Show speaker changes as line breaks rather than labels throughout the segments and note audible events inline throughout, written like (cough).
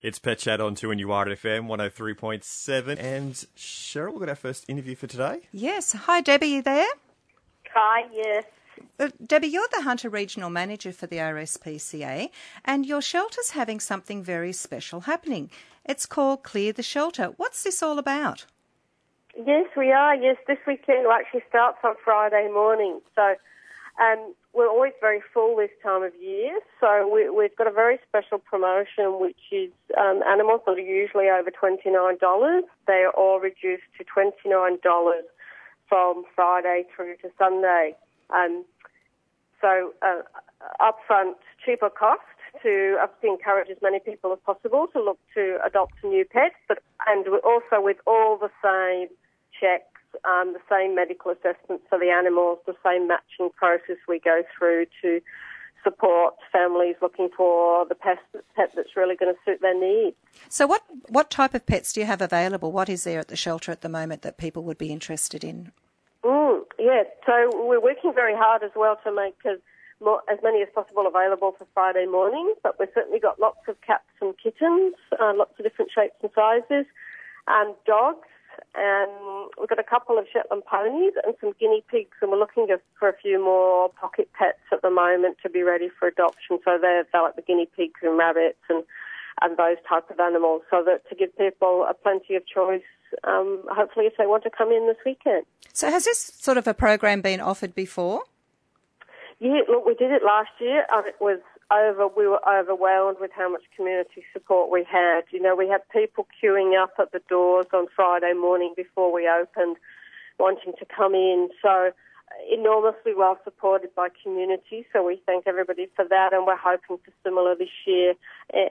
It's Pet Chat on 2NUR at FM 103.7. And Cheryl, we've got our first interview for today.
Yes. Hi, Debbie, you there?
Hi, yes.
Uh, Debbie, you're the Hunter Regional Manager for the RSPCA, and your shelter's having something very special happening. It's called Clear the Shelter. What's this all about?
Yes, we are. Yes, this weekend actually starts on Friday morning. So um, we're always very full this time of year. So we, have got a very special promotion, which is um, animals that are usually over $29. They are all reduced to $29 from Friday through to Sunday. Um, so uh, upfront, cheaper cost to encourage as many people as possible to look to adopt a new pet, but and also with all the same um, the same medical assessments for the animals, the same matching process we go through to support families looking for the pet, pet that's really going to suit their needs.
So, what what type of pets do you have available? What is there at the shelter at the moment that people would be interested in?
Mm, yeah, so we're working very hard as well to make as, more, as many as possible available for Friday morning, but we've certainly got lots of cats and kittens, uh, lots of different shapes and sizes, and dogs, and we've got a couple of Shetland ponies and some guinea pigs, and we're looking for a few more pocket pets at the moment to be ready for adoption. So they're, they're like the guinea pigs and rabbits and and those type of animals, so that to give people a plenty of choice um, hopefully if they want to come in this weekend.
So has this sort of a program been offered before?
Yeah, look, we did it last year. and it was over. We were overwhelmed with how much community support we had. You know, we had people queuing up at the doors on Friday morning before we opened, wanting to come in. So uh, enormously well supported by community, so we thank everybody for that, and we're hoping for similar this year.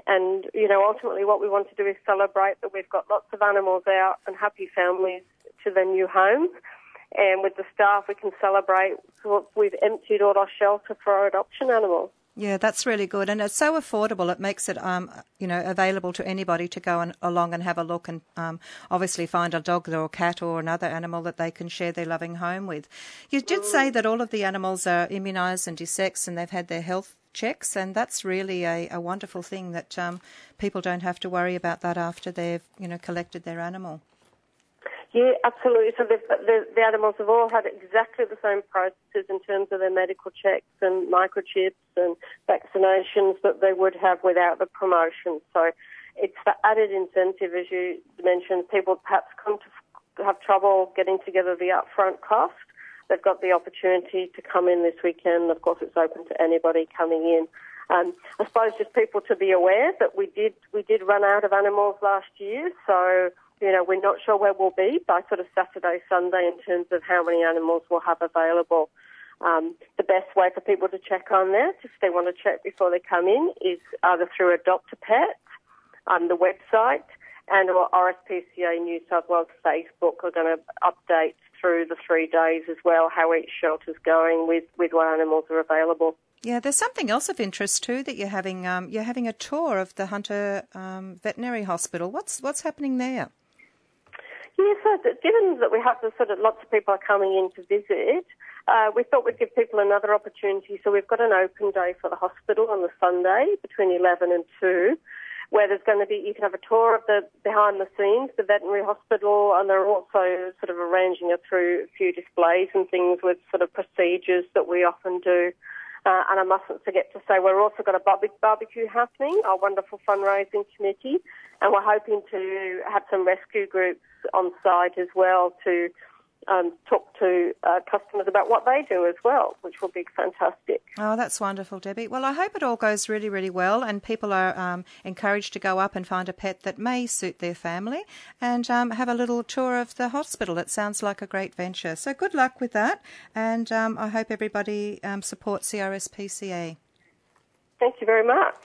And you know, ultimately, what we want to do is celebrate that we've got lots of animals out and happy families to their new homes. And with the staff, we can celebrate we've emptied all our shelter for our adoption animals.
Yeah, that's really good, and it's so affordable. It makes it, um, you know, available to anybody to go and, along and have a look, and um, obviously find a dog or a cat or another animal that they can share their loving home with. You did say that all of the animals are immunised and desexed, and they've had their health checks, and that's really a, a wonderful thing that um, people don't have to worry about that after they've, you know, collected their animal.
Yeah, absolutely. So the, the animals have all had exactly the same processes in terms of their medical checks and microchips and vaccinations that they would have without the promotion. So it's the added incentive, as you mentioned. People perhaps come to have trouble getting together the upfront cost. They've got the opportunity to come in this weekend. Of course, it's open to anybody coming in. Um, I suppose just people to be aware that we did we did run out of animals last year, so you know, we're not sure where we'll be by sort of Saturday, Sunday in terms of how many animals we'll have available. Um, the best way for people to check on that, if they want to check before they come in, is either through Adopt a Pet, um, the website, and or RSPCA New South Wales Facebook are going to update through the three days as well how each shelter's going with, with what animals are available.
Yeah, there's something else of interest too that you're having. Um, you're having a tour of the Hunter um, Veterinary Hospital. What's what's happening there?
Yeah, so given that we have the sort of lots of people are coming in to visit, uh, we thought we'd give people another opportunity. So we've got an open day for the hospital on the Sunday between 11 and 2, where there's going to be, you can have a tour of the behind the scenes, the veterinary hospital, and they're also sort of arranging it through a few displays and things with sort of procedures that we often do. Uh, and I mustn't forget to say we've also got a barbecue happening, our wonderful fundraising committee, and we're hoping to have some rescue groups on site as well to um, talk to uh, customers about what they do as well, which will be fantastic.
Oh, that's wonderful, Debbie. Well, I hope it all goes really, really well, and people are um, encouraged to go up and find a pet that may suit their family and um, have a little tour of the hospital. It sounds like a great venture. So, good luck with that, and um, I hope everybody um, supports CRSPCA.
Thank you very much.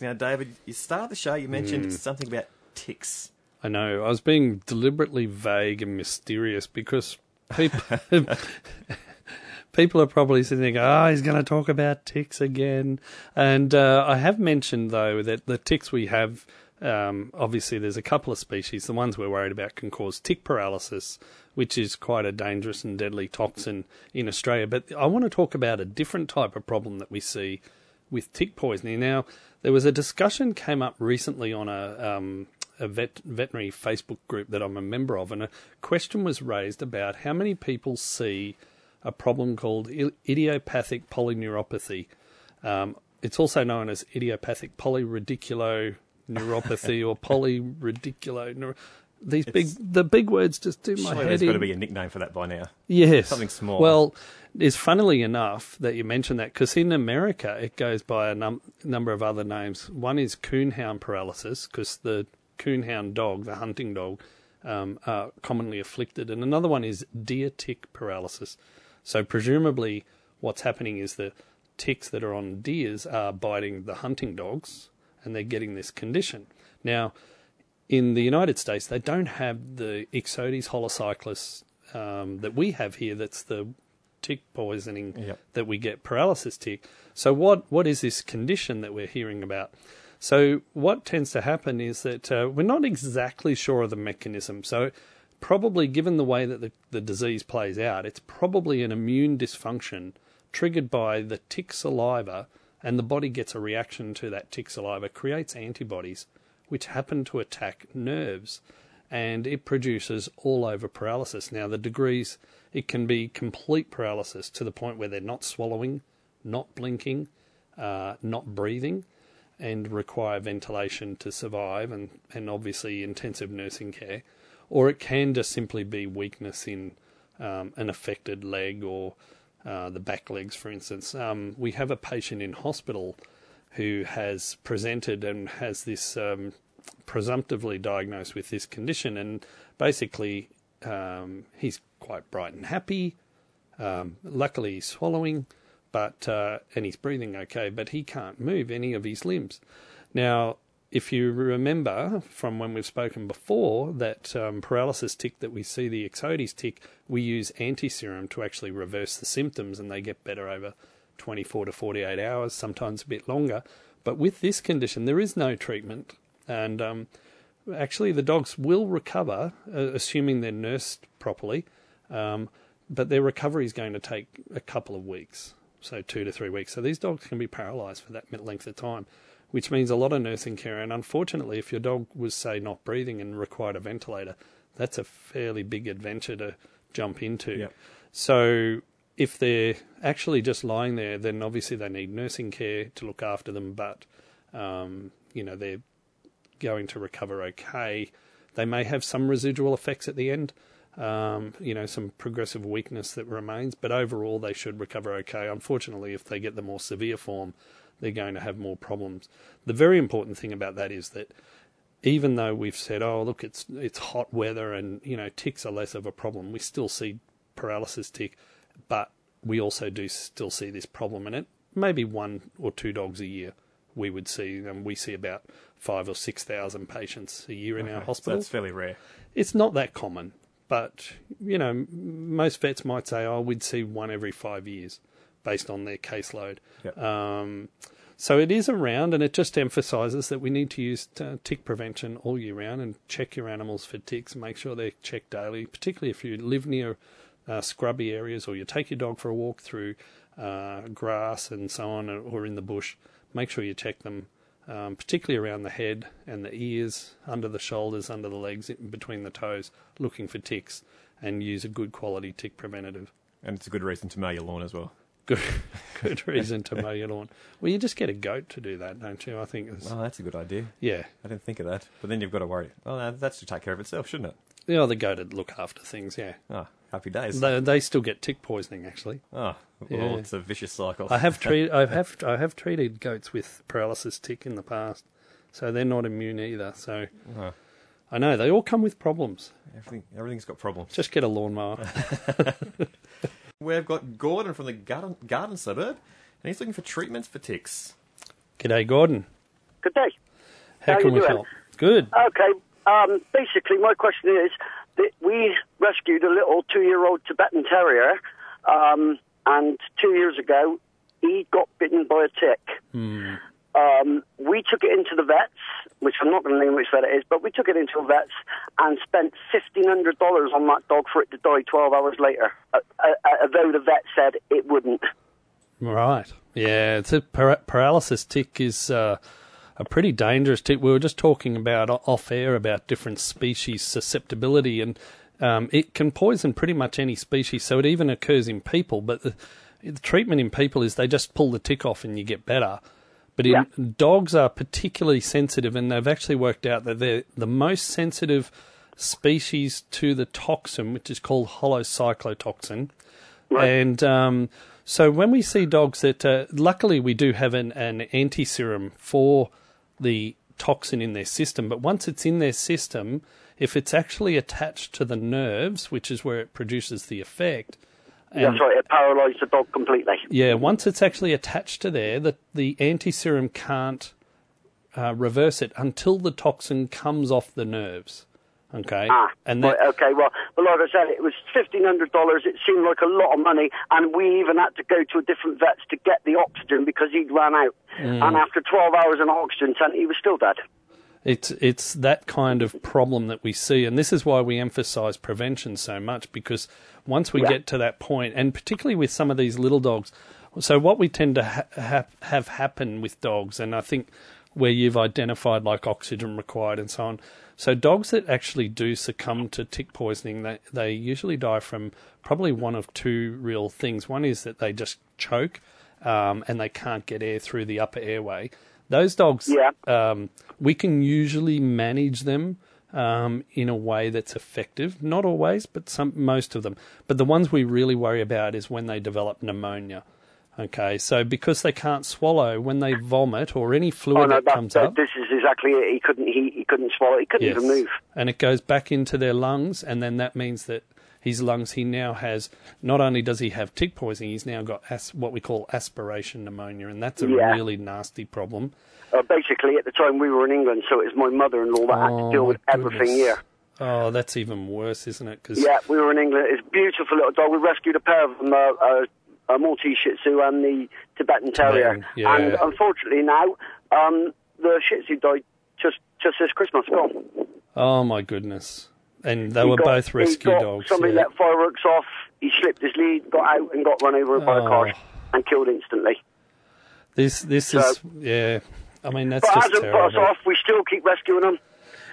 Now, David, you started the show, you mentioned mm. something about ticks.
I know. I was being deliberately vague and mysterious because people (laughs) people are probably sitting there, oh, he's going to talk about ticks again. And uh, I have mentioned, though, that the ticks we have, um, obviously, there's a couple of species. The ones we're worried about can cause tick paralysis, which is quite a dangerous and deadly toxin in Australia. But I want to talk about a different type of problem that we see with tick poisoning. Now, There was a discussion came up recently on a um, a vet, veterinary Facebook group that I'm a member of, and a question was raised about how many people see a problem called idiopathic polyneuropathy. Um, it's also known as idiopathic polyradiculoneuropathy or polyradiculo. These it's, big, the big words just do my head
there's
in.
got to be a nickname for that by now.
Yes,
something small.
Well, it's funnily enough that you mentioned that because in America it goes by a num- number of other names. One is coonhound paralysis because the coonhound dog, the hunting dog, um, are commonly afflicted, and another one is deer tick paralysis. So presumably, what's happening is the ticks that are on deers are biting the hunting dogs, and they're getting this condition. Now, in the United States, they don't have the Ixodes holocyclus um, that we have here. That's the tick poisoning
yep.
that we get paralysis tick. So what what is this condition that we're hearing about? So what tends to happen is that uh, we're not exactly sure of the mechanism. So probably given the way that the, the disease plays out, it's probably an immune dysfunction triggered by the tick saliva, and the body gets a reaction to that tick saliva, creates antibodies which happen to attack nerves, and it produces all over paralysis. Now, the degrees, it can be complete paralysis to the point where they're not swallowing, not blinking, uh, not breathing and require ventilation to survive and, and obviously intensive nursing care. Or it can just simply be weakness in um, an affected leg or uh, the back legs, for instance. Um, we have a patient in hospital who has presented and has this um, presumptively diagnosed with this condition, and basically um, he's quite bright and happy. Um, luckily, he's swallowing but uh, and he's breathing okay, but he can't move any of his limbs. Now, if you remember from when we've spoken before, that um, paralysis tick that we see, the Ixodes tick, we use anti-serum to actually reverse the symptoms, and they get better over 24 to 48 hours, sometimes a bit longer. But with this condition, there is no treatment, and um, actually the dogs will recover, uh, assuming they're nursed properly. Um, but their recovery is going to take a couple of weeks so two to three weeks. So these dogs can be paralysed for that length of time, which means a lot of nursing care. And unfortunately, if your dog was, say, not breathing and required a ventilator, that's a fairly big adventure to jump into.
Yep.
So if they're actually just lying there, then obviously they need nursing care to look after them, but, um, you know, they're going to recover okay. They may have some residual effects at the end um, you know, some progressive weakness that remains, but overall they should recover okay. Unfortunately, if they get the more severe form, they're going to have more problems. The very important thing about that is that even though we've said, oh, look, it's it's hot weather and you know ticks are less of a problem, we still see paralysis tick, but we also do still see this problem, in it maybe one or two dogs a year we would see, and we see about five or six thousand patients a year in
okay,
our hospital.
So that's fairly rare.
It's not that common. But, you know, most vets might say, oh, we'd see one every five years based on their caseload.
Yep.
Um, so it is around, and it just emphasises that we need to use uh, tick prevention all year round and check your animals for ticks and make sure they're checked daily, particularly if you live near uh, scrubby areas or you take your dog for a walk through uh, grass and so on or in the bush. Make sure you check them um, particularly around the head and the ears, under the shoulders, under the legs, between the toes, looking for ticks, and use a good quality tick preventative.
And it's a good reason to mow your lawn as well.
Good, (laughs) good reason to mow your lawn. Well, you just get a goat to do that, don't you? I think. It's,
well, that's a good idea.
Yeah,
I didn't think of that. But then you've got to worry. Well, that's to take care of itself, shouldn't it?
Yeah, the goat would look after things. Yeah.
Ah, happy days.
They, they still get tick poisoning, actually.
Oh, well, yeah. it's a vicious cycle.
I have (laughs) treated. I have. I have treated goats with paralysis tick in the past, so they're not immune either. So.
Oh.
I know they all come with problems.
Everything, everything's got problems.
Just get a lawnmower. (laughs) (laughs)
We've got Gordon from the garden, garden suburb, and he's looking for treatments for ticks.
G'day, Gordon.
Good day.
How,
How
can we
doing?
help? Good.
Okay. Um, basically, my question is that we rescued a little two-year-old Tibetan Terrier, um, and two years ago, he got bitten by a tick.
Hmm.
Um, we took it into the vets, which I'm not going to name which vet it is, but we took it into the vets and spent $1,500 on that dog for it to die 12 hours later, uh, uh, although the vet said it wouldn't.
Right. Yeah, it's a par- paralysis tick is uh, a pretty dangerous tick. We were just talking about off air about different species susceptibility, and um, it can poison pretty much any species. So it even occurs in people. But the, the treatment in people is they just pull the tick off and you get better. But in
Yeah.
dogs are particularly sensitive, and they've actually worked out that they're the most sensitive species to the toxin, which is called holocyclotoxin. And um, so when we see dogs that, uh, luckily we do have an, an anti-serum for the toxin in their system, but once it's in their system, if it's actually attached to the nerves, which is where it produces the effect, and
That's right. It paralysed the dog completely.
yeah, once it's actually attached to there, the, the anti-serum can't uh, reverse it until the toxin comes off the nerves. Okay,
Ah,
and
right, okay. Well, but like I said, it was fifteen hundred dollars. It seemed like a lot of money, and we even had to go to a different vet to get the oxygen because he'd run out.
Mm.
And after twelve hours in oxygen tent, he was still dead.
It's it's that kind of problem that we see, and this is why we emphasise prevention so much because once we
Yeah.
get to that point, and particularly with some of these little dogs, so what we tend to ha- ha- have happen with dogs, and I think where you've identified like oxygen required and so on. So dogs that actually do succumb to tick poisoning, they they usually die from probably one of two real things. One is that they just choke, um, and they can't get air through the upper airway. Those dogs,
Yeah.
um, we can usually manage them um, in a way that's effective. Not always, but some most of them. But the ones we really worry about is when they develop pneumonia. Okay, so because they can't swallow, when they vomit or any
Oh
fluid
no,
that
that,
comes
that-
up,
this is exactly it. He couldn't. He, he couldn't swallow. He couldn't even move.
and it goes back into their lungs, and then that means that his lungs, he now has, not only does he have tick poisoning, he's now got as, what we call aspiration pneumonia, and that's a
Yeah.
really nasty problem.
Uh, basically, at the time we were in England, so it was my mother-in-law that had
Oh,
to deal with everything here.
Oh, that's even worse, isn't it? Cause,
Yeah, we were in England. It's beautiful little dog. We rescued a pair of them, uh, uh, a Maltese Shih Tzu and the Tibetan Terrier.
Yeah.
And unfortunately now, um, the Shih Tzu died just just this Christmas. Gone.
Oh, my goodness. And they
He
were
got-
both rescue dogs.
Somebody
yeah.
let fireworks off. He slipped his lead, got out, and got run over by a car
Oh.
and killed instantly.
This, this
So-
is, yeah. I mean, that's
But
just
hasn't put us
terrible.
off. We still keep rescuing them.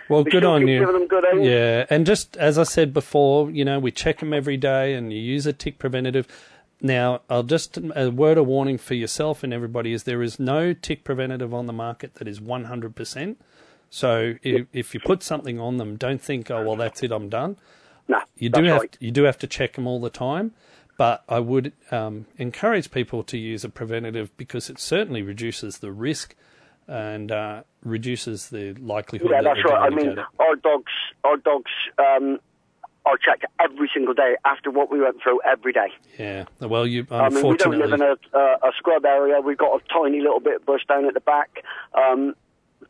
Well,
We
good on
keep
you.
giving them good.
Yeah, and just as I said before, you know, we check them every day, and you use a tick preventative. Now, I'll just a word of warning for yourself and everybody is there is no tick preventative on the market that is one hundred percent. So if, if you put something on them, don't think, oh well, that's it, I'm done.
No,
You do have
right.
you do have to check them all the time, but I would um, encourage people to use a preventative because it certainly reduces the risk and uh, reduces the likelihood.
Yeah,
that
that's right. I mean,
it.
our dogs, our dogs um, are checked every single day after what we went through every day.
Yeah. Well, you
I mean, we don't live in a, uh, a scrub area. We've got a tiny little bit of bush down at the back. Um,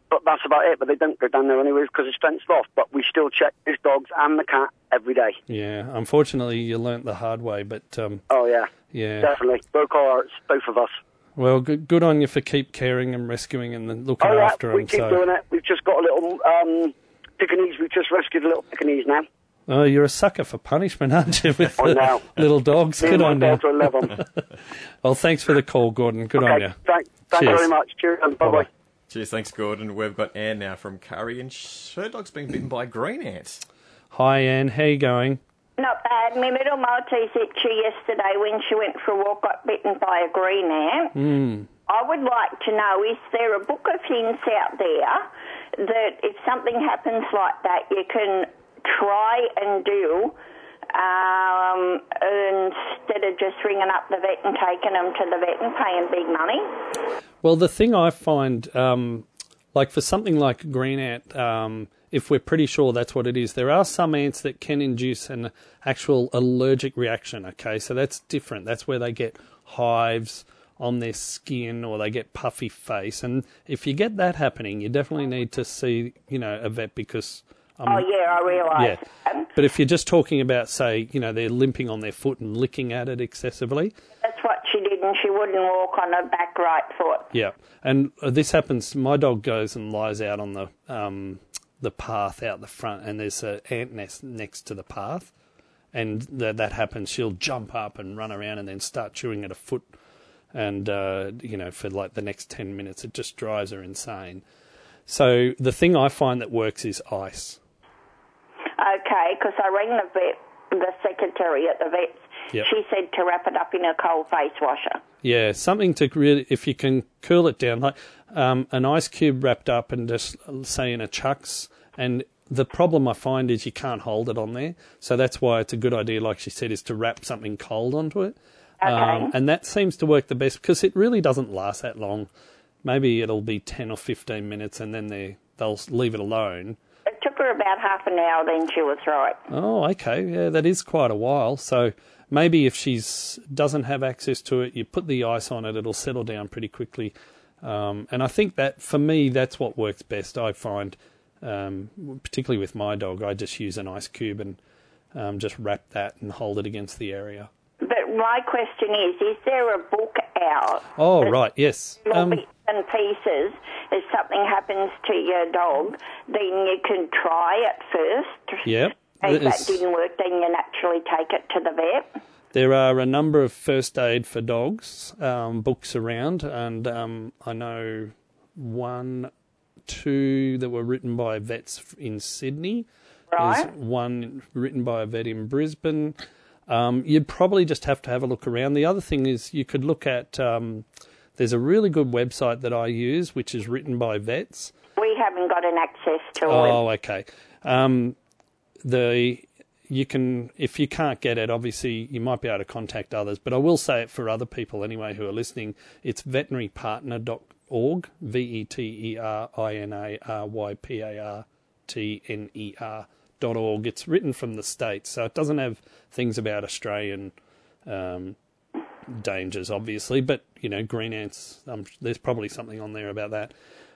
but that's about it. But they don't go down there anyways because it's fenced off. But we still check his dogs and the cat every day.
yeah. Unfortunately, you learnt the hard way, but um,
Oh yeah,
yeah.
definitely. Broke our hearts, both of us.
Well, good, good on you for keep caring and rescuing and then looking
Oh yeah,
after
we
them.
keep
So,
doing it. We've just got a little um, Pekingese. We've just rescued a little Pekingese now.
oh, you're a sucker for punishment, (laughs) aren't you? With the
know.
little dogs.
Me
Good on you.
daughter love them. (laughs)
Well, thanks for the call, Gordon. Good on you.
thank, thanks
Cheers.
very much. Cheers and bye bye.
Bye-bye.
Cheers, thanks, Gordon. We've got Anne now from Kurri, and sh- her dog's been bitten by a green ant.
Hi, Anne. How you going?
Not bad. My middle Maltese itchy yesterday when she went for a walk got bitten by a green ant.
Hmm.
I would like to know is there a book of hints out there that if something happens like that, you can try and do um, instead of just ringing up the vet and taking them to the vet and paying big money?
Well, the thing I find, um, like for something like green ant, um, if we're pretty sure that's what it is, there are some ants that can induce an actual allergic reaction. Okay, so that's different. That's where they get hives on their skin or they get puffy face. And if you get that happening, you definitely need to see, you know, a vet because. Um,
Oh, yeah, I realise.
yeah. But if you're just talking about, say, you know, they're limping on their foot and licking at it excessively,
That's what she did, and she wouldn't walk on her back right foot.
Yeah, and uh, this happens. My dog goes and lies out on the um, the path out the front, and there's an ant nest next to the path, and that that happens. She'll jump up and run around, and then start chewing at a foot and uh, you know for like the next ten minutes, it just drives her insane. So the thing I find that works is ice.
Okay, because I rang the vet, the secretary at the vet's.
Yep.
She said to wrap it up in a cold face washer.
Yeah, something to really, if you can cool it down, like um, an ice cube wrapped up and just say in a chucks. And the problem I find is you can't hold it on there, so that's why it's a good idea, like she said, is to wrap something cold onto it.
Okay.
Um, and that seems to work the best because it really doesn't last that long. Maybe it'll be ten or fifteen minutes, and then they they'll leave it alone.
It took her about half an hour, then she was right.
Oh, okay. Yeah, that is quite a while. So maybe if she doesn't have access to it, you put the ice on it, it'll settle down pretty quickly. Um, and I think that for me, that's what works best. I find, um, particularly with my dog, I just use an ice cube and um, just wrap that and hold it against the area.
But my question is: Is there a book out?
Oh, right. Yes. Um,
and pieces. If something happens to your dog, then you can try it first.
Yep.
If that didn't work, then you naturally take it to the vet.
There are a number of first aid for dogs um, books around, and um, I know one, two that were written by vets in Sydney.
Right.
There's one written by a vet in Brisbane. Um, you'd probably just have to have a look around. The other thing is you could look at. There's a really good website that I use, which is written by vets.
We haven't got an access to it.
Oh, okay. Um, the you can if you can't get it, obviously you might be able to contact others. But I will say it for other people anyway who are listening. It's veterinarypartner.org, v e t e r i n a r y p a r t n e r dot org. It's written from the states, so it doesn't have things about Australian. Um, dangers, obviously, but you know, green ants. Um, there's probably something on there about that.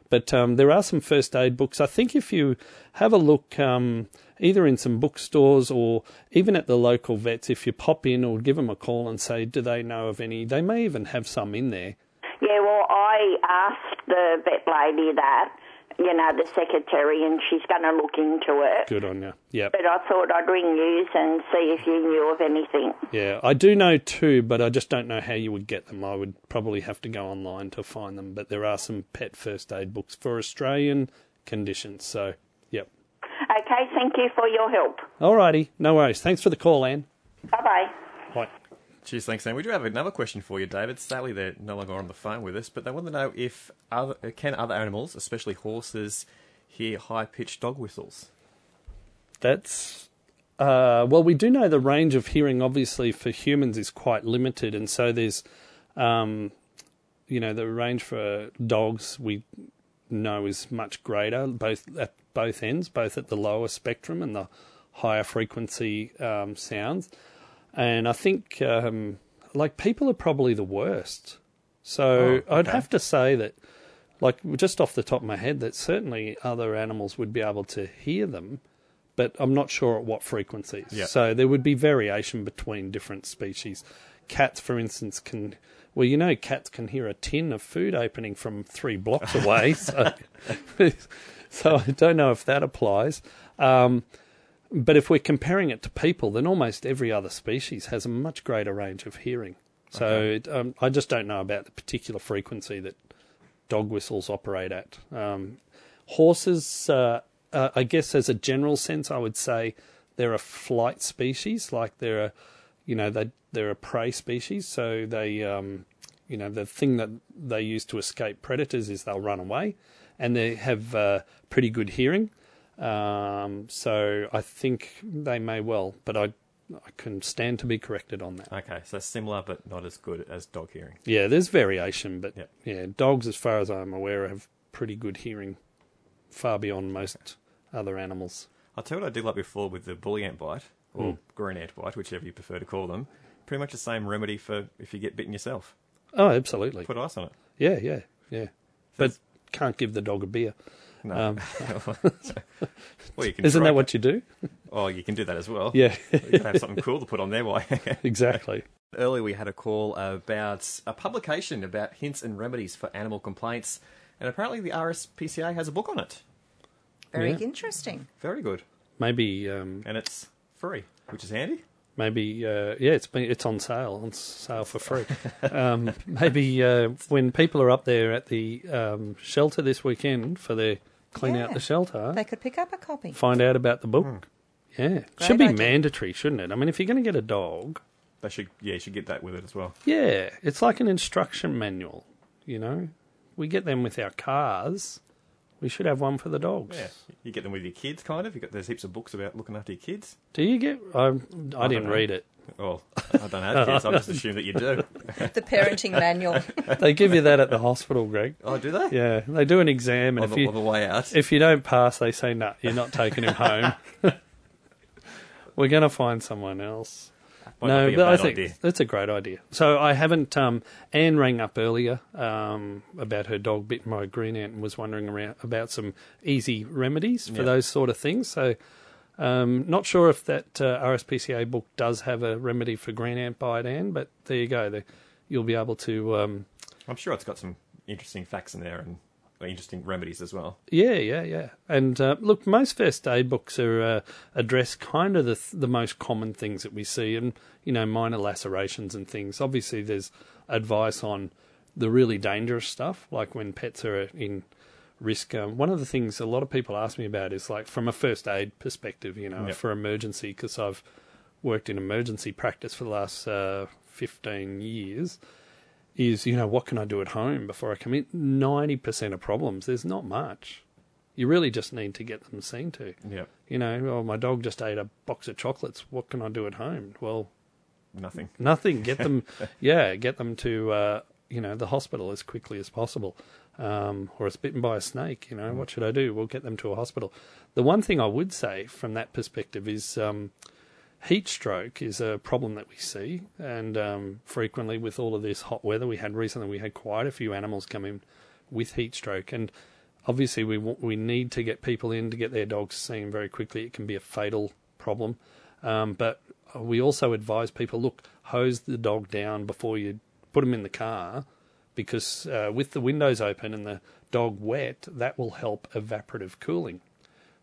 But um, there are some first aid books. I think if you have a look, um, either in some bookstores or even at the local vets, if you pop in or give them a call and say, do they know of any? They may even have some in there.
Yeah, well, I asked the vet lady that, you know, the secretary, and she's going to look into it.
Good on you. Yep.
But I thought I'd ring you and see if you knew of anything.
Yeah, I do know two, but I just don't know how you would get them. I would probably have to go online to find them. But there are some pet first aid books for Australian conditions. So, yep.
Okay, thank you for your help.
All righty. no worries. Thanks for the call, Anne.
Bye bye.
Cheers, thanks, Sam. We do have another question for you, David. Sadly, they're no longer on the phone with us, but they want to know if other, can other animals, especially horses, hear high-pitched dog whistles.
That's uh, well, we do know the range of hearing, obviously, for humans is quite limited, and so there's, um, you know, the range for dogs we know is much greater, both at both ends, both at the lower spectrum and the higher frequency um, sounds. And I think, um, like, people are probably the worst. So
Oh,
I'd have to say that, like, just off the top of my head, that certainly other animals would be able to hear them, but I'm not sure at what frequencies.
Yeah.
So there would be variation between different species. Cats, for instance, can. Well, you know, cats can hear a tin of food opening from three blocks away. so, (laughs) so I don't know if that applies. Um, but if we're comparing it to people, then almost every other species has a much greater range of hearing. So it, um, I just don't know about the particular frequency that dog whistles operate at. Um, horses, uh, uh, I guess, as a general sense, I would say they're a flight species. Like they're a, you know, they they're a prey species. So they, um, you know, the thing that they use to escape predators is they'll run away, and they have uh, pretty good hearing. Um, so I think they may well, but I I can stand to be corrected on that.
Okay, so similar but not as good as dog hearing.
Yeah, there's variation, but
Yep.
yeah, dogs, as far as I'm aware, have pretty good hearing, far beyond most other animals.
I'll tell you what I did like before with the bully ant bite, or green ant bite, whichever you prefer to call them. Pretty much the same remedy for if you get bitten yourself.
Oh, absolutely.
Put ice on it.
Yeah, yeah, yeah. But can't give the dog a beer.
No.
Um, (laughs)
well, you can
Isn't
try-
that what you do? (laughs)
Oh, you can do that as well.
Yeah,
You can have something cool to put on there. Why? (laughs)
exactly.
Earlier, we had a call about a publication about hints and remedies for animal complaints, and apparently the RSPCA has a book on it.
Very
Yeah.
interesting.
Very good,
Maybe um,
and it's free, which is handy.
maybe uh, yeah, it's been it's on sale on sale for free. um, maybe uh, when people are up there at the um, shelter this weekend for their clean out the shelter,
They could pick up a copy.
find out about the book.
Hmm.
Yeah,
Great
should be
idea.
mandatory, shouldn't it? I mean, if you're going to get a dog,
They should, yeah, you should get that with it as well.
yeah, it's like an instruction manual. You know, we get them with our cars. We should have one for the dogs.
Yeah, you get them with your kids, kind of. You got there's heaps of books about looking after your kids.
Do you get? I, I, didn't read it.
Well, I don't have kids. I just assume that you do.
The parenting manual. (laughs)
They give you that at the hospital, Greg.
Oh, do they?
Yeah, they do an exam, and
On
if
the,
you
on the way out.
if you don't pass, they say no, you're not taking him home. (laughs) We're going to find someone else.
Might not
no,
be a
but I think
idea.
that's a great idea. So I haven't. Um, Anne rang up earlier um, about her dog bitten by a green ant and was wondering around about some easy remedies for
Yeah.
those sort of things. So um, not sure if that uh, RSPCA book does have a remedy for green ant bite, Anne, but there you go. The, you'll be able to. Um,
I'm sure it's got some interesting facts in there and interesting remedies as well.
Yeah, yeah, yeah. And uh, look, most first aid books are uh, address kind of the the most common things that we see, and you know, minor lacerations and things. Obviously, there's advice on the really dangerous stuff, like when pets are in risk. Um, one of the things a lot of people ask me about is like from a first aid perspective, you know,
Yep.
for emergency, because I've worked in emergency practice for the last uh, 15 years is, you know, what can I do at home before I come in? 90% of problems, there's not much. You really just need to get them seen to.
Yeah,
You know, oh, my dog just ate a box of chocolates. What can I do at home? Well,
nothing.
nothing. Get them, (laughs) yeah, get them to, uh, you know, the hospital as quickly as possible. Um, or it's bitten by a snake. You know, what should I do? We'll get them to a hospital. The one thing I would say from that perspective is um, heat stroke is a problem that we see, and um, frequently with all of this hot weather we had recently, we had quite a few animals come in with heat stroke, and obviously we want, we need to get people in to get their dogs seen very quickly. It can be a fatal problem, um, but we also advise people look hose the dog down before you put them in the car, because uh, with the windows open and the dog wet, that will help evaporative cooling.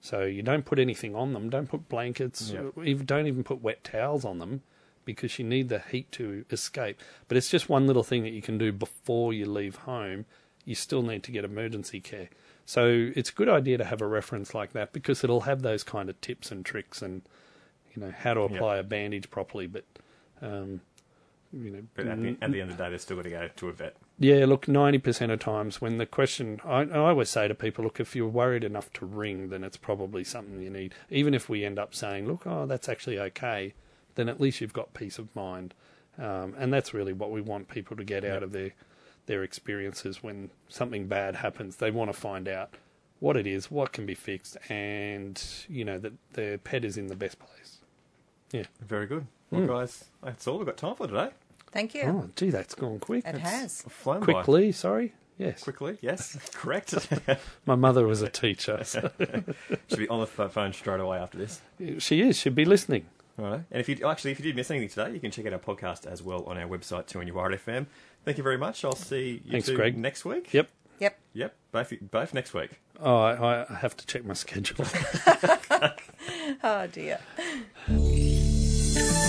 So you don't put anything on them. Don't put blankets.
Yep.
Don't even put wet towels on them because you need the heat to escape. But it's just one little thing that you can do before you leave home. You still need to get emergency care. So it's a good idea to have a reference like that because it'll have those kind of tips and tricks and you know how to
Yep.
apply a bandage properly. But um, you know,
But at the, at the end of the day, they're still got to go to a vet.
yeah, look, 90% of times when the question, I, I always say to people, look, if you're worried enough to ring, then it's probably something you need. Even if we end up saying, look, oh, that's actually okay, then at least you've got peace of mind. Um, and that's really what we want people to get out of their, their experiences when something bad happens. They want to find out what it is, what can be fixed, and, you know, that their pet is in the best place.
Very good. Well, hmm. guys, that's all we've got time for today.
Thank you.
Oh, gee, that's gone quick.
it has.
Flown by.
Quickly, sorry. Yes.
Quickly, yes, (laughs) correct. (laughs)
My mother was a teacher. (laughs) so-
Should be on the phone straight away after this.
She is. She'd be listening.
All right. And if you actually, if you did miss anything today, you can check out our podcast as well on our website, 2 FM. Thank you very much. I'll see you
Thanks,
two
Greg.
next week.
Yep.
Yep.
Yep. Both, both next week.
Oh, I, I have to check my schedule.
Oh dear.